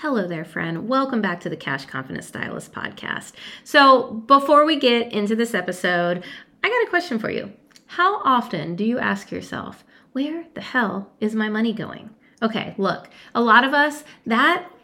Hello there, friend. Welcome back to the Cash Confident Stylist podcast. So, before we get into this episode, I got a question for you. How often do you ask yourself, where the hell is my money going? Okay, look, a lot of us, that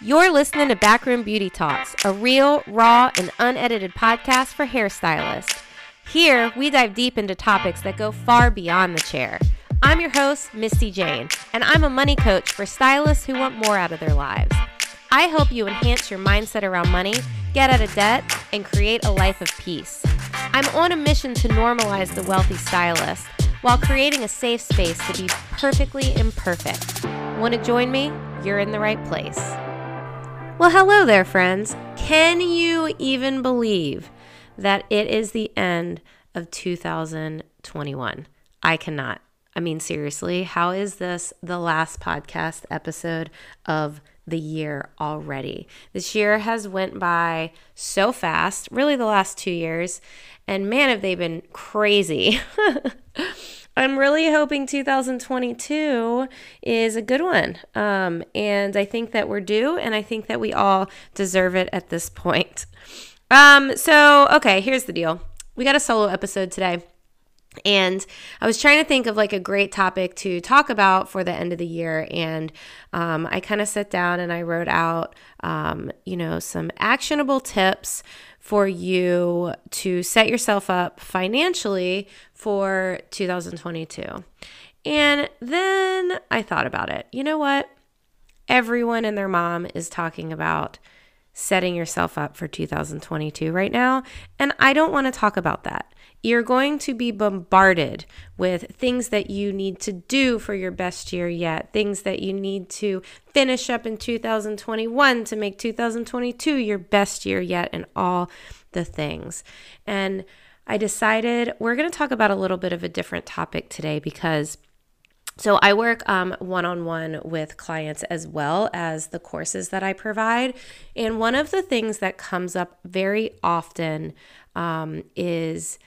You're listening to Backroom Beauty Talks, a real, raw, and unedited podcast for hairstylists. Here, we dive deep into topics that go far beyond the chair. I'm your host, Misty Jane, and I'm a money coach for stylists who want more out of their lives. I help you enhance your mindset around money, get out of debt, and create a life of peace. I'm on a mission to normalize the wealthy stylist while creating a safe space to be perfectly imperfect. Want to join me? You're in the right place. Well, hello there, friends. Can you even believe that it is the end of 2021? I cannot. I mean, seriously, how is this the last podcast episode of the year already? This year has went by so fast, really the last 2 years, and man have they been crazy. I'm really hoping 2022 is a good one. Um, and I think that we're due, and I think that we all deserve it at this point. Um, so, okay, here's the deal we got a solo episode today. And I was trying to think of like a great topic to talk about for the end of the year. And um, I kind of sat down and I wrote out, um, you know, some actionable tips for you to set yourself up financially for 2022. And then I thought about it. You know what? Everyone and their mom is talking about setting yourself up for 2022 right now. And I don't want to talk about that. You're going to be bombarded with things that you need to do for your best year yet, things that you need to finish up in 2021 to make 2022 your best year yet, and all the things. And I decided we're going to talk about a little bit of a different topic today because. So, I work one on one with clients as well as the courses that I provide. And one of the things that comes up very often um, is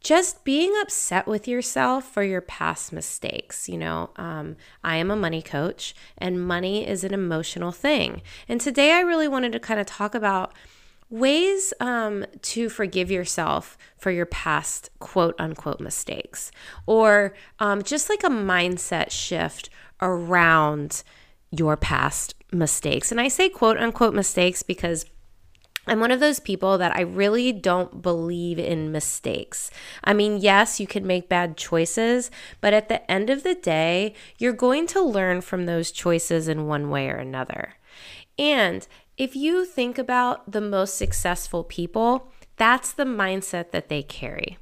just being upset with yourself for your past mistakes. You know, um, I am a money coach, and money is an emotional thing. And today I really wanted to kind of talk about ways um, to forgive yourself for your past quote unquote mistakes, or um, just like a mindset shift around your past mistakes. And I say quote unquote mistakes because I'm one of those people that I really don't believe in mistakes. I mean, yes, you can make bad choices, but at the end of the day, you're going to learn from those choices in one way or another. And if you think about the most successful people, that's the mindset that they carry.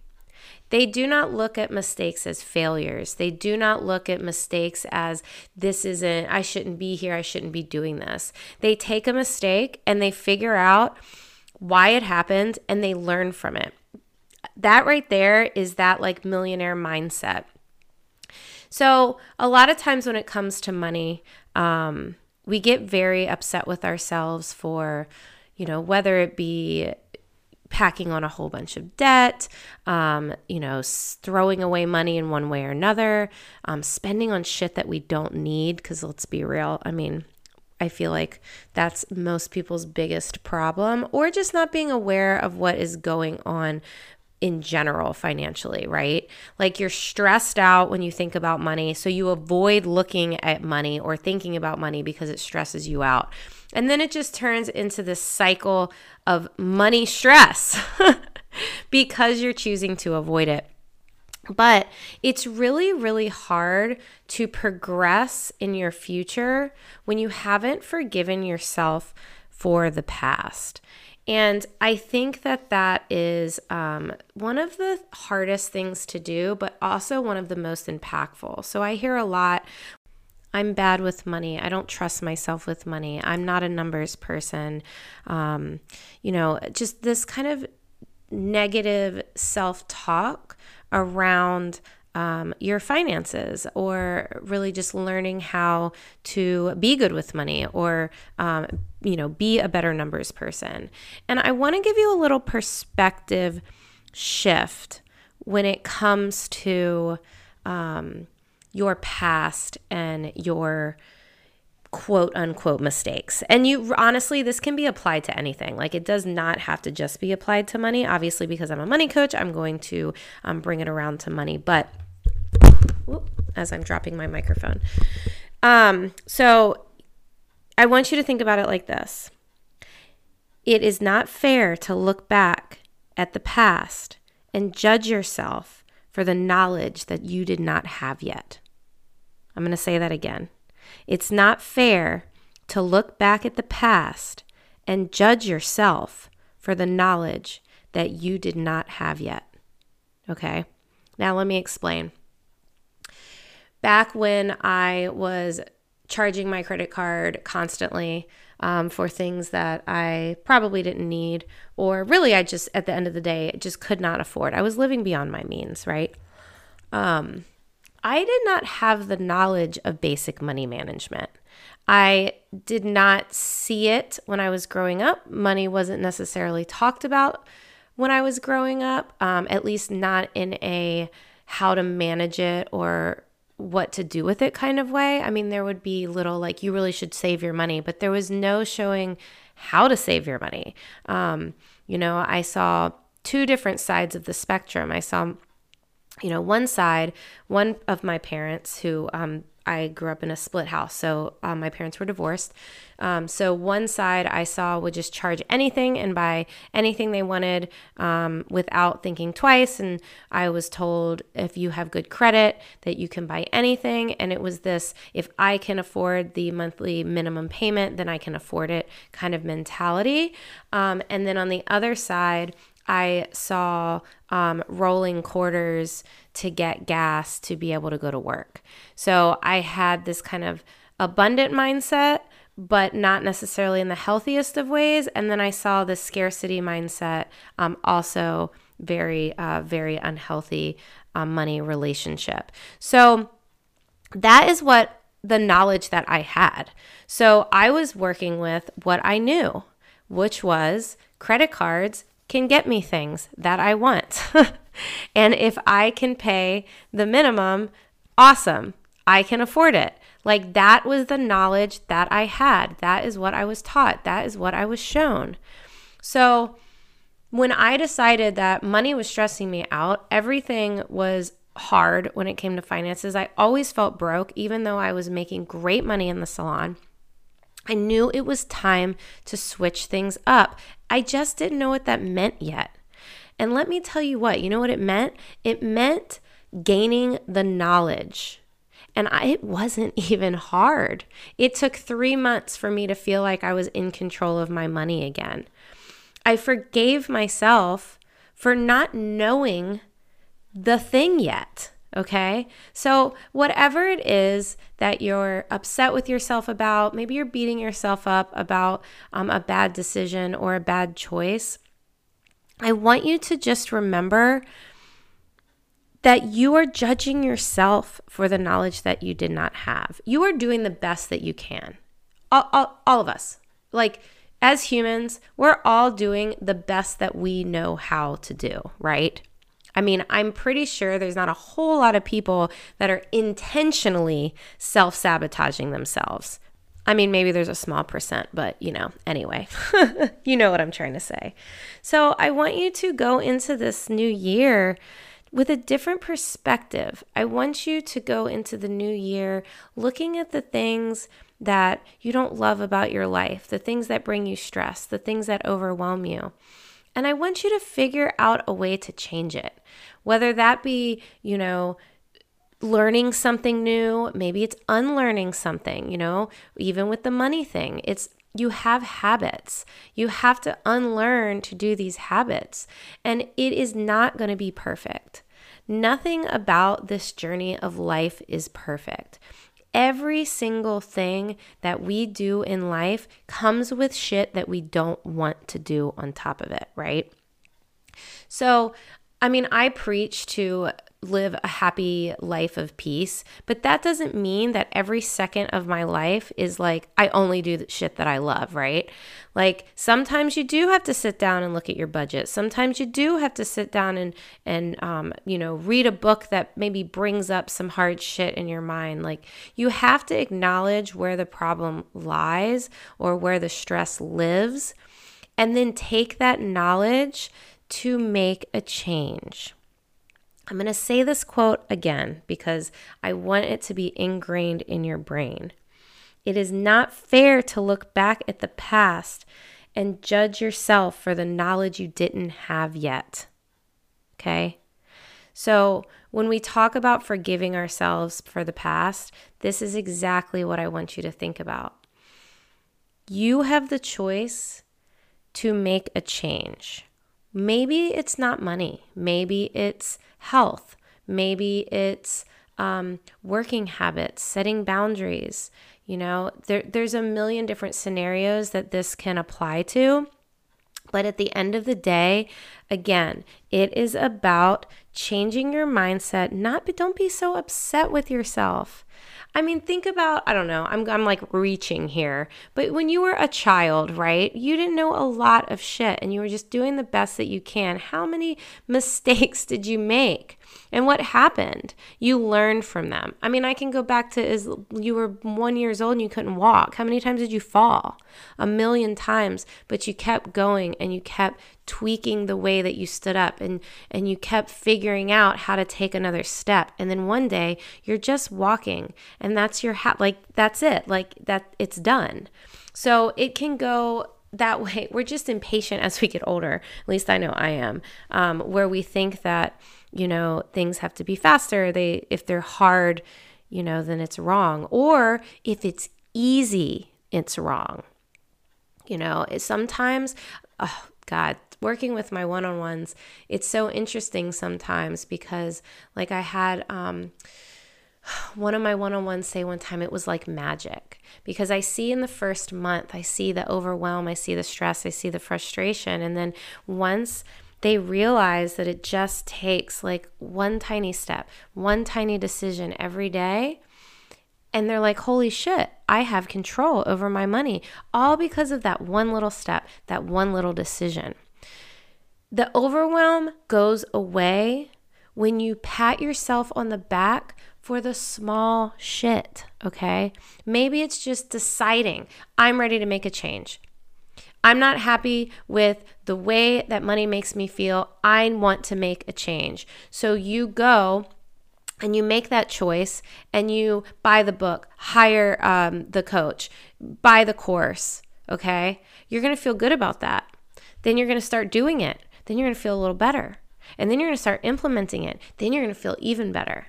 They do not look at mistakes as failures. They do not look at mistakes as this isn't, I shouldn't be here, I shouldn't be doing this. They take a mistake and they figure out why it happened and they learn from it. That right there is that like millionaire mindset. So, a lot of times when it comes to money, um, we get very upset with ourselves for, you know, whether it be packing on a whole bunch of debt, um, you know, throwing away money in one way or another, um, spending on shit that we don't need. Because let's be real, I mean, I feel like that's most people's biggest problem, or just not being aware of what is going on in general financially, right? Like you're stressed out when you think about money, so you avoid looking at money or thinking about money because it stresses you out. And then it just turns into this cycle of money stress because you're choosing to avoid it. But it's really, really hard to progress in your future when you haven't forgiven yourself for the past. And I think that that is um, one of the hardest things to do, but also one of the most impactful. So I hear a lot I'm bad with money. I don't trust myself with money. I'm not a numbers person. Um, you know, just this kind of negative self talk around um, your finances or really just learning how to be good with money or um, you know be a better numbers person and i want to give you a little perspective shift when it comes to um, your past and your quote unquote mistakes. And you honestly, this can be applied to anything. Like it does not have to just be applied to money. Obviously, because I'm a money coach, I'm going to um, bring it around to money. But whoop, as I'm dropping my microphone, um, so I want you to think about it like this. It is not fair to look back at the past and judge yourself for the knowledge that you did not have yet. I'm going to say that again. It's not fair to look back at the past and judge yourself for the knowledge that you did not have yet. Okay? Now, let me explain. Back when I was charging my credit card constantly um, for things that I probably didn't need, or really, I just, at the end of the day, just could not afford. I was living beyond my means, right? Um, I did not have the knowledge of basic money management. I did not see it when I was growing up. Money wasn't necessarily talked about when I was growing up, um, at least not in a how to manage it or what to do with it kind of way. I mean, there would be little like, you really should save your money, but there was no showing how to save your money. Um, you know, I saw two different sides of the spectrum. I saw you know, one side, one of my parents who um, I grew up in a split house, so um, my parents were divorced. Um, so one side I saw would just charge anything and buy anything they wanted um, without thinking twice. And I was told if you have good credit that you can buy anything. And it was this: if I can afford the monthly minimum payment, then I can afford it kind of mentality. Um, and then on the other side, I saw um, rolling quarters to get gas to be able to go to work. So I had this kind of abundant mindset, but not necessarily in the healthiest of ways. And then I saw the scarcity mindset um, also very, uh, very unhealthy uh, money relationship. So that is what the knowledge that I had. So I was working with what I knew, which was credit cards can get me things that I want. and if I can pay the minimum, awesome. I can afford it. Like that was the knowledge that I had. That is what I was taught. That is what I was shown. So when I decided that money was stressing me out, everything was hard when it came to finances. I always felt broke, even though I was making great money in the salon. I knew it was time to switch things up. I just didn't know what that meant yet. And let me tell you what, you know what it meant? It meant gaining the knowledge. And I, it wasn't even hard. It took three months for me to feel like I was in control of my money again. I forgave myself for not knowing the thing yet. Okay. So, whatever it is that you're upset with yourself about, maybe you're beating yourself up about um, a bad decision or a bad choice, I want you to just remember that you are judging yourself for the knowledge that you did not have. You are doing the best that you can. All, all, all of us. Like, as humans, we're all doing the best that we know how to do, right? I mean, I'm pretty sure there's not a whole lot of people that are intentionally self sabotaging themselves. I mean, maybe there's a small percent, but you know, anyway, you know what I'm trying to say. So I want you to go into this new year with a different perspective. I want you to go into the new year looking at the things that you don't love about your life, the things that bring you stress, the things that overwhelm you And I want you to figure out a way to change it. Whether that be, you know, learning something new, maybe it's unlearning something, you know, even with the money thing. It's you have habits. You have to unlearn to do these habits. And it is not going to be perfect. Nothing about this journey of life is perfect. Every single thing that we do in life comes with shit that we don't want to do on top of it, right? So, I mean, I preach to live a happy life of peace, but that doesn't mean that every second of my life is like I only do the shit that I love, right? Like sometimes you do have to sit down and look at your budget. Sometimes you do have to sit down and and um, you know read a book that maybe brings up some hard shit in your mind. Like you have to acknowledge where the problem lies or where the stress lives, and then take that knowledge to make a change. I'm going to say this quote again because I want it to be ingrained in your brain. It is not fair to look back at the past and judge yourself for the knowledge you didn't have yet. Okay? So, when we talk about forgiving ourselves for the past, this is exactly what I want you to think about. You have the choice to make a change. Maybe it's not money, maybe it's health, maybe it's um, working habits, setting boundaries. You know, there, there's a million different scenarios that this can apply to. But at the end of the day, again, it is about changing your mindset. Not, but don't be so upset with yourself. I mean, think about, I don't know, I'm, I'm like reaching here, but when you were a child, right, you didn't know a lot of shit and you were just doing the best that you can. How many mistakes did you make? And what happened? You learned from them. I mean, I can go back to is you were one years old and you couldn't walk. How many times did you fall? A million times, but you kept going and you kept tweaking the way that you stood up and and you kept figuring out how to take another step. And then one day you're just walking and that's your hat like that's it. Like that it's done. So it can go that way. We're just impatient as we get older. At least I know I am. Um, where we think that you know, things have to be faster. They if they're hard, you know, then it's wrong. Or if it's easy, it's wrong. You know, sometimes oh god, working with my one-on-ones, it's so interesting sometimes because like I had um one of my one on ones say one time it was like magic because I see in the first month, I see the overwhelm, I see the stress, I see the frustration. And then once they realize that it just takes like one tiny step, one tiny decision every day. And they're like, holy shit, I have control over my money, all because of that one little step, that one little decision. The overwhelm goes away when you pat yourself on the back for the small shit, okay? Maybe it's just deciding, I'm ready to make a change. I'm not happy with the way that money makes me feel. I want to make a change. So you go and you make that choice and you buy the book, hire um, the coach, buy the course, okay? You're gonna feel good about that. Then you're gonna start doing it. Then you're gonna feel a little better. And then you're gonna start implementing it. Then you're gonna feel even better.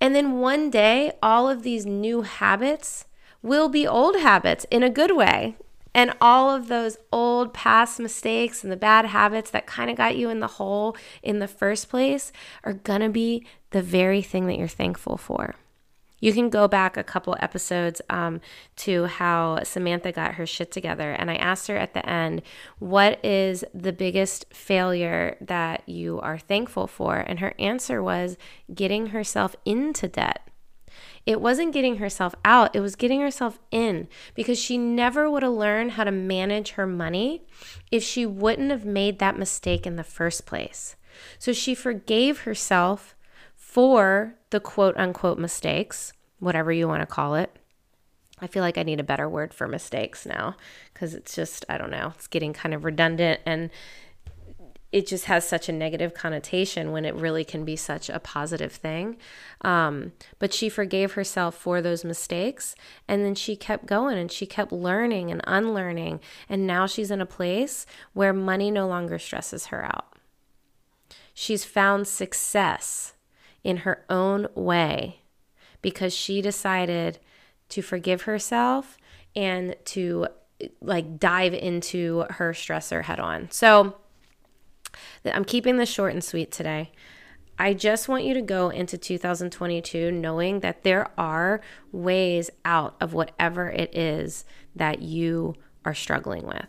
And then one day, all of these new habits will be old habits in a good way. And all of those old past mistakes and the bad habits that kind of got you in the hole in the first place are going to be the very thing that you're thankful for. You can go back a couple episodes um, to how Samantha got her shit together. And I asked her at the end, What is the biggest failure that you are thankful for? And her answer was getting herself into debt. It wasn't getting herself out, it was getting herself in because she never would have learned how to manage her money if she wouldn't have made that mistake in the first place. So she forgave herself for the quote unquote mistakes, whatever you want to call it. I feel like I need a better word for mistakes now because it's just, I don't know, it's getting kind of redundant and it just has such a negative connotation when it really can be such a positive thing. Um, but she forgave herself for those mistakes and then she kept going and she kept learning and unlearning. And now she's in a place where money no longer stresses her out. She's found success in her own way because she decided to forgive herself and to like dive into her stressor head on. So I'm keeping this short and sweet today. I just want you to go into 2022 knowing that there are ways out of whatever it is that you are struggling with.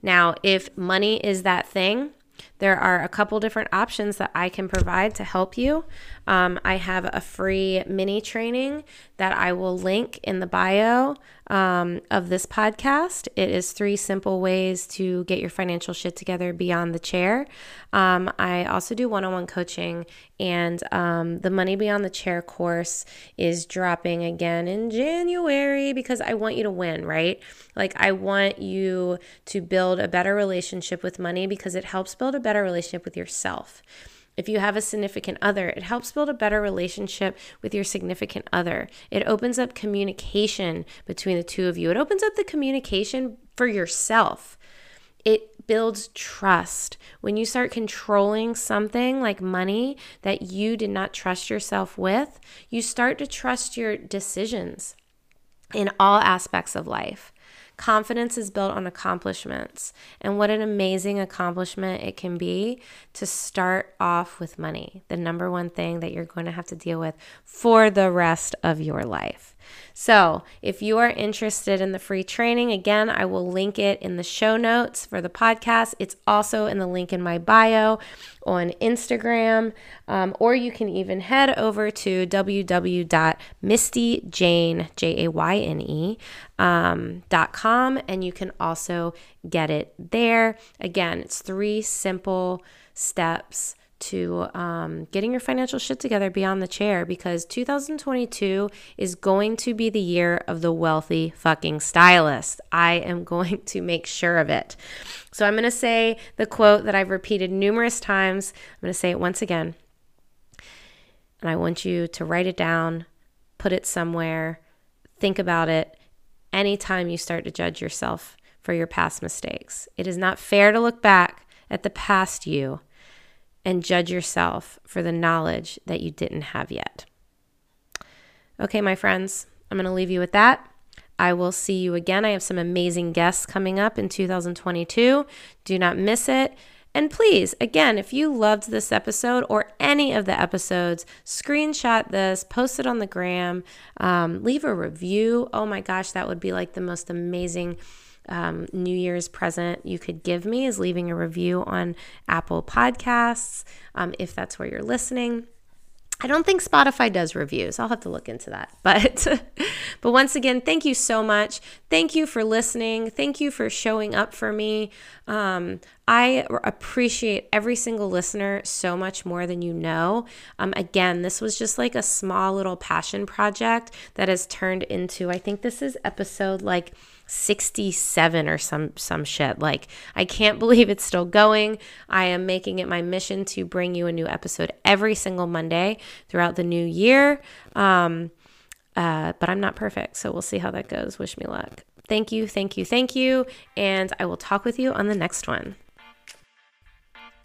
Now, if money is that thing, there are a couple different options that I can provide to help you. Um, I have a free mini training that I will link in the bio um, of this podcast. It is three simple ways to get your financial shit together beyond the chair. Um, I also do one on one coaching, and um, the Money Beyond the Chair course is dropping again in January because I want you to win, right? Like, I want you to build a better relationship with money because it helps build a better relationship with yourself. If you have a significant other, it helps build a better relationship with your significant other. It opens up communication between the two of you. It opens up the communication for yourself. It builds trust. When you start controlling something like money that you did not trust yourself with, you start to trust your decisions in all aspects of life. Confidence is built on accomplishments. And what an amazing accomplishment it can be to start off with money, the number one thing that you're going to have to deal with for the rest of your life. So, if you are interested in the free training, again, I will link it in the show notes for the podcast. It's also in the link in my bio on Instagram, um, or you can even head over to www.mistyjane, um, and you can also get it there. Again, it's three simple steps to um, getting your financial shit together beyond the chair because 2022 is going to be the year of the wealthy fucking stylist. I am going to make sure of it. So I'm going to say the quote that I've repeated numerous times. I'm going to say it once again. And I want you to write it down, put it somewhere, think about it anytime you start to judge yourself for your past mistakes. It is not fair to look back at the past you and judge yourself for the knowledge that you didn't have yet. Okay, my friends, I'm going to leave you with that. I will see you again. I have some amazing guests coming up in 2022. Do not miss it. And please, again, if you loved this episode or any of the episodes, screenshot this, post it on the gram, um, leave a review. Oh my gosh, that would be like the most amazing um, New Year's present you could give me is leaving a review on Apple Podcasts, um, if that's where you're listening. I don't think Spotify does reviews. I'll have to look into that. But but once again, thank you so much. Thank you for listening. Thank you for showing up for me. Um, I appreciate every single listener so much more than you know. Um, again, this was just like a small little passion project that has turned into, I think this is episode like 67 or some some shit. Like I can't believe it's still going. I am making it my mission to bring you a new episode every single Monday throughout the new year. Um uh, but I'm not perfect, so we'll see how that goes. Wish me luck. Thank you, thank you, thank you, and I will talk with you on the next one.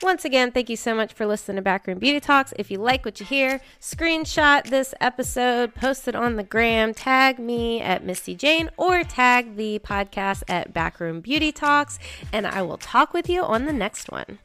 Once again, thank you so much for listening to Backroom Beauty Talks. If you like what you hear, screenshot this episode, post it on the gram, tag me at Misty Jane, or tag the podcast at Backroom Beauty Talks, and I will talk with you on the next one.